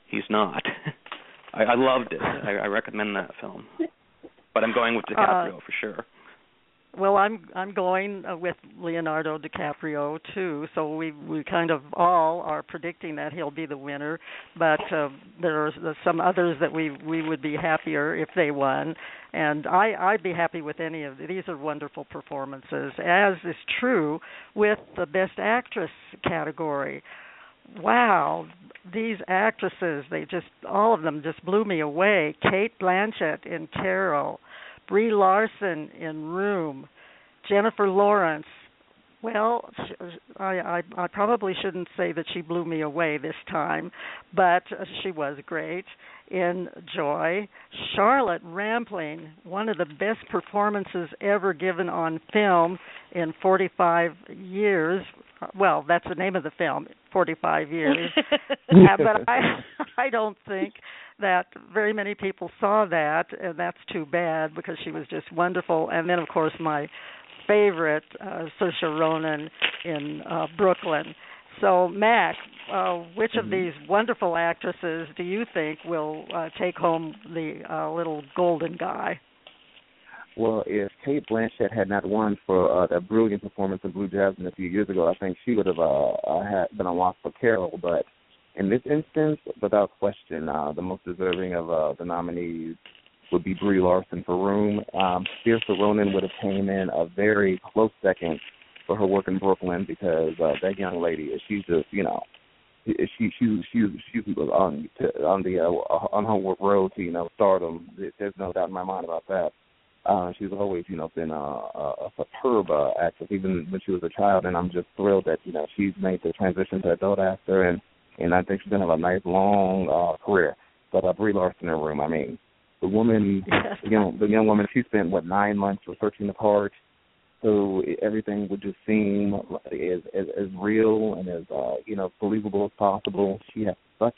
he's not. I, I loved it. I, I recommend that film but I'm going with DiCaprio uh, for sure. Well, I'm I'm going uh, with Leonardo DiCaprio too. So we we kind of all are predicting that he'll be the winner, but uh, there's some others that we we would be happier if they won, and I I'd be happy with any of these. Are wonderful performances, as is true with the Best Actress category wow, these actresses, they just all of them just blew me away. Cate Blanchett in Carol, Brie Larson in Room, Jennifer Lawrence. Well, I, I I probably shouldn't say that she blew me away this time, but she was great in Joy. Charlotte Rampling, one of the best performances ever given on film in 45 years. Well, that's the name of the film, 45 years. uh, but I I don't think that very many people saw that, and that's too bad because she was just wonderful. And then, of course, my favorite, uh, Saoirse Ronan in uh, Brooklyn. So, Mack, uh, which of mm-hmm. these wonderful actresses do you think will uh, take home the uh, little golden guy? Well, if Cate Blanchett had not won for uh, that brilliant performance in Blue Jasmine a few years ago, I think she would have uh, uh, had been unlocked for Carol. But in this instance, without question, uh, the most deserving of uh, the nominees would be Brie Larson for Room. Um, Saoirse Ronan would have came in a very close second for her work in Brooklyn because uh, that young lady, she's just you know, she she she she was on to, on the uh, on her road to you know stardom. There's no doubt in my mind about that. Uh, she's always, you know, been a, a, a superb uh, actress, even when she was a child. And I'm just thrilled that you know she's made the transition to adult actor, and and I think she's gonna have a nice long uh, career. But uh, Brie Larson in the room, I mean, the woman, you know, the young woman, she spent what nine months researching the part, so everything would just seem as as, as real and as uh, you know believable as possible. She has such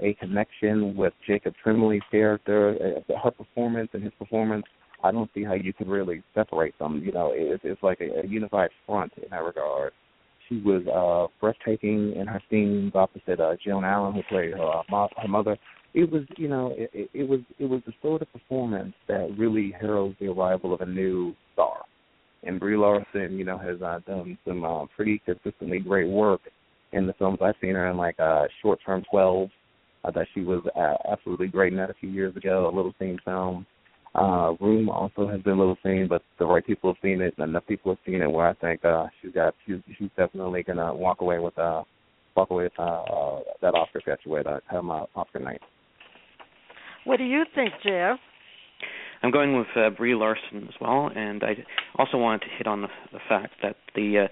a connection with Jacob Tremblay's character, uh, her performance and his performance. I don't see how you could really separate them. You know, it's it's like a, a unified front in that regard. She was uh breathtaking in her scenes opposite uh Joan Allen, who played her uh, her mother it was you know it, it, it was it was the sort of performance that really heralds the arrival of a new star. And Brie Larson, you know, has uh, done some uh, pretty consistently great work in the films I've seen her in, like uh, Short Term 12, I thought she was uh, absolutely great in that a few years ago. A little seen film. Uh, Room also has been a little seen, but the right people have seen it, and enough people have seen it where I think uh, she's got she's she's definitely gonna walk away with uh walk away with uh, uh that Oscar statuette uh, come uh, Oscar night. What do you think, Geoff? I'm going with uh, Brie Larson as well, and I also wanted to hit on the, the fact that the uh,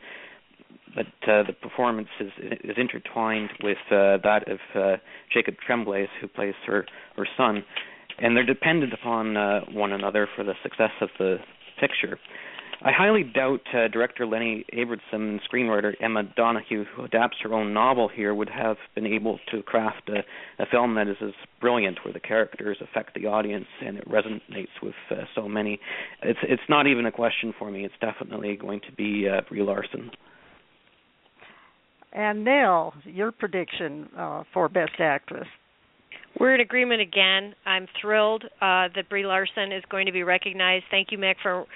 that uh, the performance is is intertwined with uh, that of uh, Jacob Tremblay, who plays her her son, and they're dependent upon uh, one another for the success of the picture. I highly doubt uh, director Lenny Abrahamson and screenwriter Emma Donoghue, who adapts her own novel here, would have been able to craft a, a film that is as brilliant, where the characters affect the audience and it resonates with uh, so many. It's it's not even a question for me. It's definitely going to be uh, Brie Larson. And Nell, your prediction uh, for Best Actress? We're in agreement again. I'm thrilled uh, that Brie Larson is going to be recognized. Thank you, Mick, for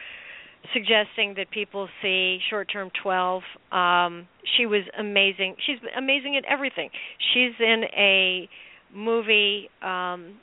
suggesting that people see short term 12 um she was amazing she's amazing at everything she's in a movie um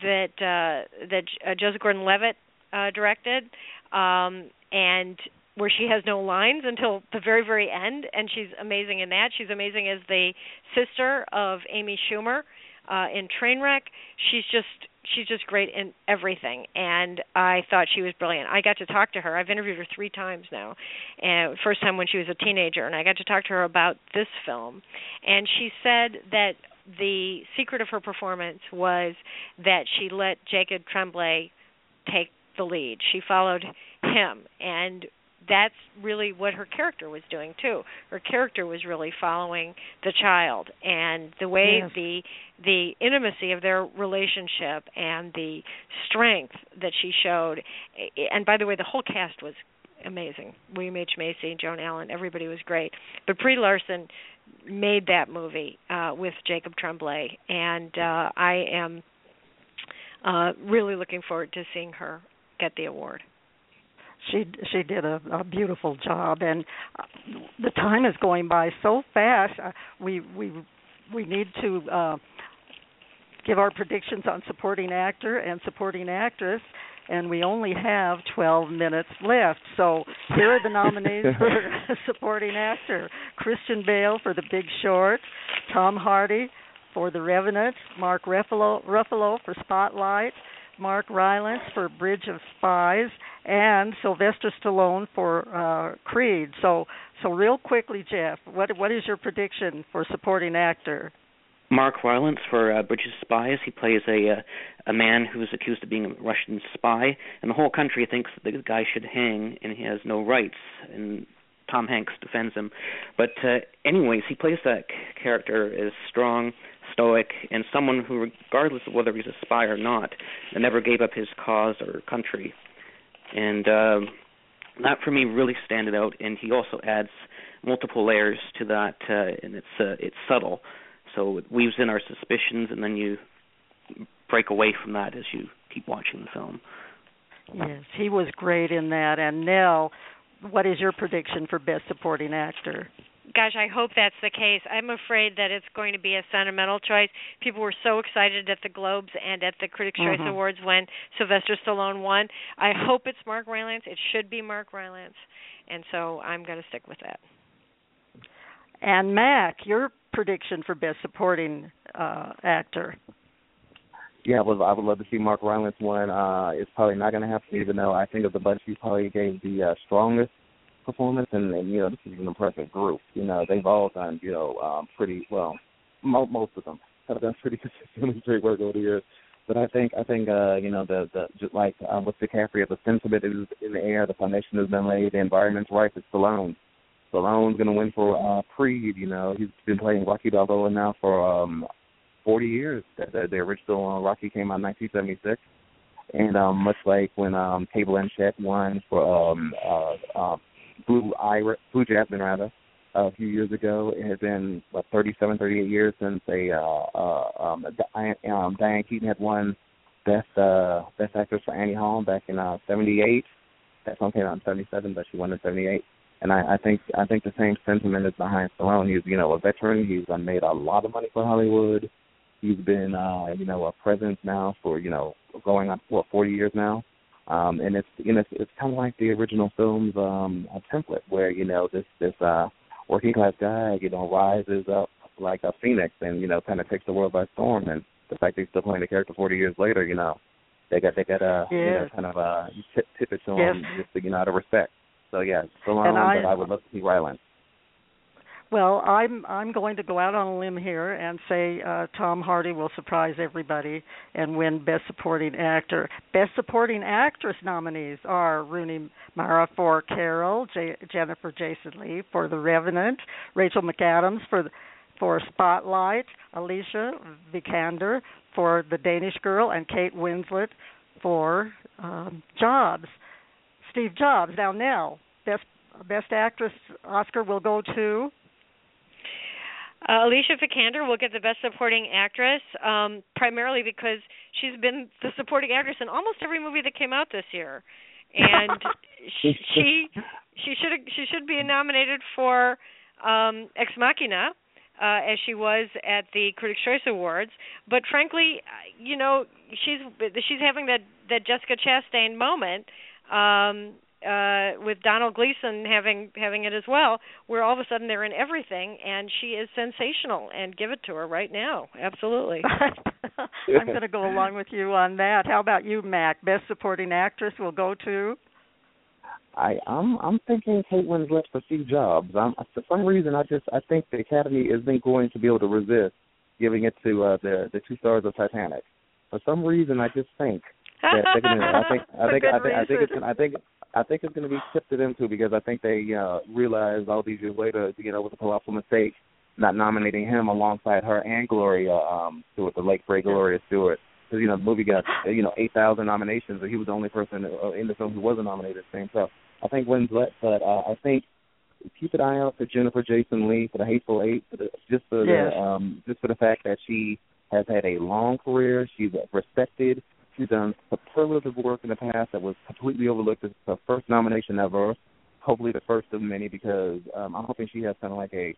that uh that uh, Joseph Gordon-Levitt uh directed um and where she has no lines until the very very end and she's amazing in that she's amazing as the sister of Amy Schumer uh in Trainwreck she's just she's just great in everything and I thought she was brilliant. I got to talk to her. I've interviewed her 3 times now. And first time when she was a teenager and I got to talk to her about this film and she said that the secret of her performance was that she let Jacob Tremblay take the lead. She followed him and that's really what her character was doing too. Her character was really following the child and the way yes. the the intimacy of their relationship and the strength that she showed. And by the way, the whole cast was amazing. William H Macy, Joan Allen, everybody was great. But Brie Larson made that movie uh with Jacob Tremblay and uh I am uh really looking forward to seeing her get the award she she did a, a beautiful job and the time is going by so fast uh, we we we need to uh give our predictions on supporting actor and supporting actress and we only have 12 minutes left. So here are the nominees for supporting actor: Christian Bale for The Big Short, Tom Hardy for The Revenant, Mark Ruffalo, Ruffalo for Spotlight, Mark Rylance for Bridge of Spies, and Sylvester Stallone for uh, Creed. So, so real quickly, Geoff, what what is your prediction for supporting actor? Mark Rylance for uh, Bridge of Spies. He plays a uh, a man who is accused of being a Russian spy, and the whole country thinks that the guy should hang, and he has no rights. And Tom Hanks defends him. But uh, anyways, he plays that character as strong, stoic, and someone who, regardless of whether he's a spy or not, never gave up his cause or country. And uh, that for me really standed out. And he also adds multiple layers to that, uh, and it's uh, it's subtle. So it weaves in our suspicions, and then you break away from that as you keep watching the film. Yes, he was great in that. And Nell, what is your prediction for Best Supporting Actor? Gosh, I hope that's the case. I'm afraid that it's going to be a sentimental choice. People were so excited at the Globes and at the Critics' Choice Mhm. Awards when Sylvester Stallone won. I hope it's Mark Rylance. It should be Mark Rylance, and so I'm going to stick with that. And Mack, your prediction for Best Supporting uh, Actor? Yeah, I would I would love to see Mark Rylance one. Uh it's probably not gonna happen even though I think of the bunch he probably gave the uh, strongest performance and, and you know, this is an impressive group. You know, they've all done, you know, um pretty well mo- most of them have done pretty consistently great work over the years. But I think I think uh, you know, the the just like um with DiCaprio, the sentiment is in the air, the foundation has been laid, the environment's right, it's Stallone. Stallone's gonna win for uh Creed, you know, he's been playing Rocky Balboa now for um 40 years. The, the, the original uh, Rocky came out in 1976, and um, much like when um, Cate Blanchett won for um, uh, uh, Blue Iris, Blue Jasmine rather, a few years ago. It had been what 37, 38 years since a uh, uh, um, Diane, um, Diane Keaton had won best uh, best actress for Annie Hall back in uh, 78. That song came out in 77, but she won in 78. And I, I think I think the same sentiment is behind Stallone. He's you know a veteran. He's uh, made a lot of money for Hollywood He's been, uh, you know, a presence now for you know going on what 40 years now, um, and it's you know it's, it's kind of like the original film's um, a template where you know this this uh, working class guy you know rises up like a phoenix and you know kind of takes the world by storm, and the fact that he's still playing the character 40 years later, you know, they got they got a yes. you know kind of a tip, tip it to yes. him just to, you know out of respect. So yeah, Stallone, I, but I would love to see Ryland. Well, I'm I'm going to go out on a limb here and say uh, Tom Hardy will surprise everybody and win Best Supporting Actor. Best Supporting Actress nominees are Rooney Mara for Carol, J- Jennifer Jason Leigh for The Revenant, Rachel McAdams for for Spotlight, Alicia Vikander for The Danish Girl, and Kate Winslet for um, Jobs. Steve Jobs. Now, Nell, best best actress Oscar will go to uh, Alicia Vikander will get the Best Supporting Actress, um, primarily because she's been the supporting actress in almost every movie that came out this year, and she she should she should be nominated for um, Ex Machina. Uh, as she was at the Critics' Choice Awards, but frankly, you know, she's she's having that that Jessica Chastain moment um, uh with Domhnall Gleeson having having it as well, where all of a sudden they're in everything and she is sensational and give it to her right now. Absolutely. I'm going to go along with you on that. How about you, Mack? Best supporting actress will go to I I'm I'm thinking Kate Winslet for Steve Jobs. I'm for some reason I just I think the Academy isn't going to be able to resist giving it to uh the the two stars of Titanic. For some reason I just think that they're gonna I think I think I think I think it's gonna, I think I think it's going to be tipped to them too because I think they uh, realize all these years later, you know, was a colossal mistake not nominating him alongside her and Gloria um, Stuart, the late great Gloria Stuart. Because you know the movie got you know eight thousand nominations, and he was the only person uh, in the film who wasn't nominated. Same so I think Winslet, but uh, I think keep an eye out for Jennifer Jason Leigh for the Hateful Eight, for the, just for yes. the um, just for the fact that she has had a long career. She's respected She's done superlative work in the past that was completely overlooked. This is her first nomination ever. Hopefully the first of many because um, I'm hoping she has kind of like a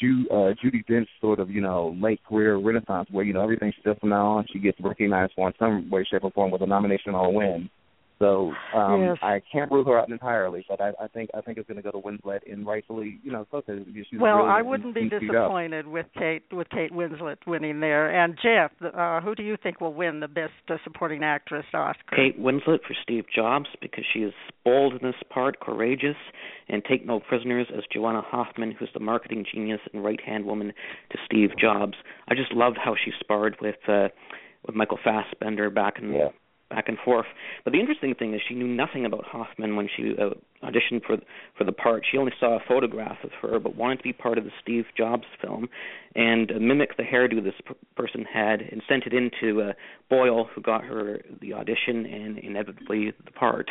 Ju- uh, Judi Dench sort of, you know, late career renaissance where, you know, everything she does from now on, she gets recognized for in some way, shape, or form with a nomination or a win. So um yes. I can't rule her out entirely, but I, I think I think it's going to go to Winslet, and rightfully, you know, so because she's well, really I wouldn't be disappointed disappointed with Kate with Kate Winslet winning there. And Geoff, uh, who do you think will win the Best uh, Supporting Actress Oscar? Kate Winslet for Steve Jobs because she is bold in this part, courageous, and take no prisoners as Joanna Hoffman, who's the marketing genius and right hand woman to Steve Jobs. I just loved how she sparred with uh, with Michael Fassbender back in yeah back and forth. But the interesting thing is she knew nothing about Hoffman when she uh, auditioned for for the part. She only saw a photograph of her, but wanted to be part of the Steve Jobs film and uh, mimic the hairdo this p- person had, and sent it into uh, Boyle, who got her the audition and inevitably the part.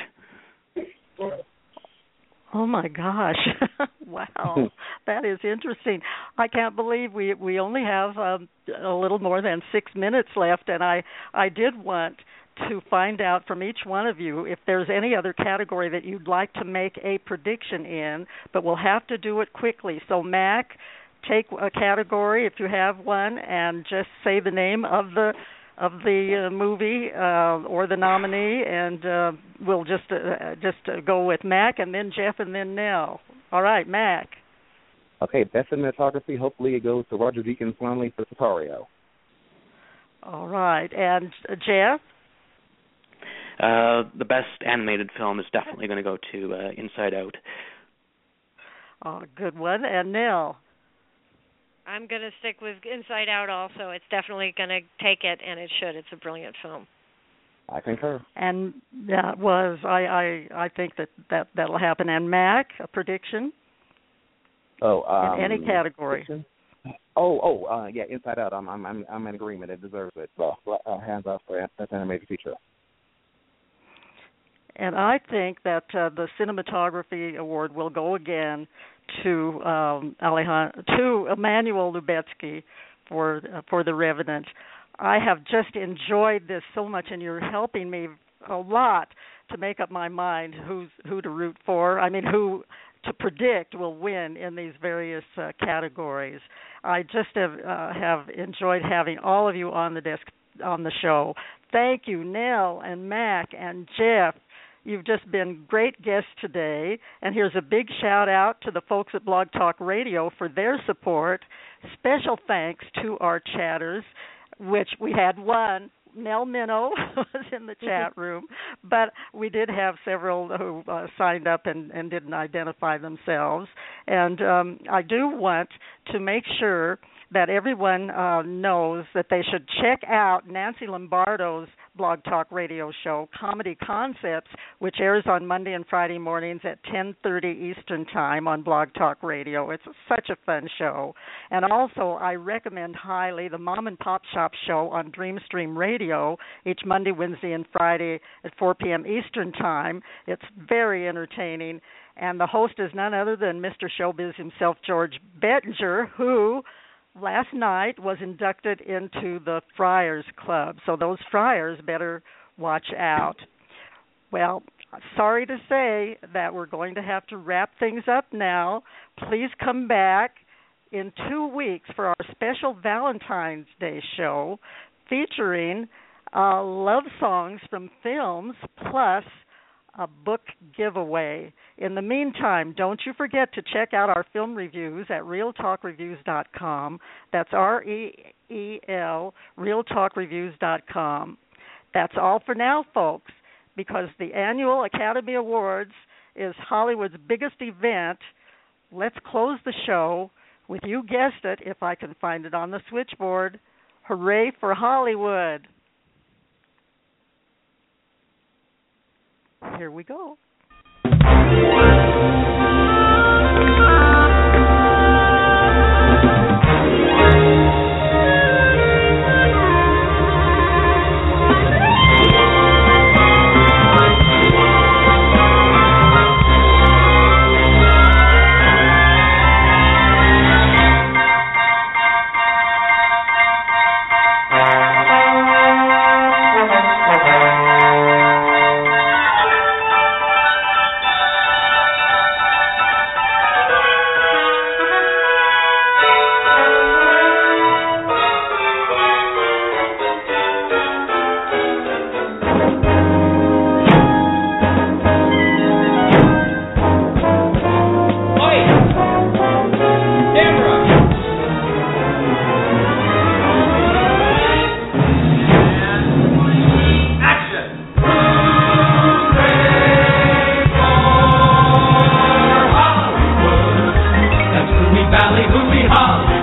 Oh my gosh! wow, that is interesting. I can't believe we we only have um, a little more than six minutes left, and I I did want to find out from each one of you if there's any other category that you'd like to make a prediction in, but we'll have to do it quickly. So, Mack, take a category if you have one, and just say the name of the of the uh, movie uh, or the nominee, and uh, we'll just uh, just uh, go with Mack, and then Geoff, and then Nell. All right, Mack. Okay, best cinematography. Hopefully, it goes to Roger Deakins Swanley for Sicario. All right, and uh, Geoff. Uh, the best animated film is definitely going to go to uh, Inside Out. Oh, good one. And Nell. I'm going to stick with Inside Out also. It's definitely going to take it, and it should. It's a brilliant film. I concur. And that was I I I think that that that'll happen. And Mack, a prediction Oh, um, in any category. Fiction? Oh, oh, uh, yeah, Inside Out. I'm, I'm, I'm, I'm in agreement. It deserves it. So, uh, hands off for Best Animated Feature. And I think that uh, the cinematography award will go again to um, Alejandro, to Emmanuel Lubezki for uh, for The Revenant. I have just enjoyed this so much, and you're helping me a lot to make up my mind who's who to root for. I mean, who to predict will win in these various uh, categories. I just have uh, have enjoyed having all of you on the desk on the show. Thank you, Nell and Mack and Geoff. You've just been great guests today. And here's a big shout out to the folks at Blog Talk Radio for their support. Special thanks to our chatters, which we had one Nell Minow was in the chat room, but we did have several who uh, signed up and, and didn't identify themselves. And um, I do want to make sure that everyone uh, knows that they should check out Nancy Lombardo's Blog Talk radio show, Comedy Concepts, which airs on Monday and Friday mornings at 10:30 Eastern Time on Blog Talk Radio. It's such a fun show. And also, I recommend highly the Mom and Pop Shop show on Dreamstream Radio each Monday, Wednesday, and Friday at 4 p.m. Eastern Time. It's very entertaining. And the host is none other than Mr. Showbiz himself, George Bettinger, who last night was inducted into the Friars Club. So those Friars better watch out. Well, sorry to say that we're going to have to wrap things up now. Please come back in two weeks for our special Valentine's Day show featuring uh, love songs from films plus a book giveaway. In the meantime, don't you forget to check out our film reviews at reeltalkreviews.com. That's R E E L, reeltalkreviews.com. That's all for now, folks, because the annual Academy Awards is Hollywood's biggest event. Let's close the show with you guessed it, if I can find it on the switchboard. Hooray for Hollywood! Here we go. Is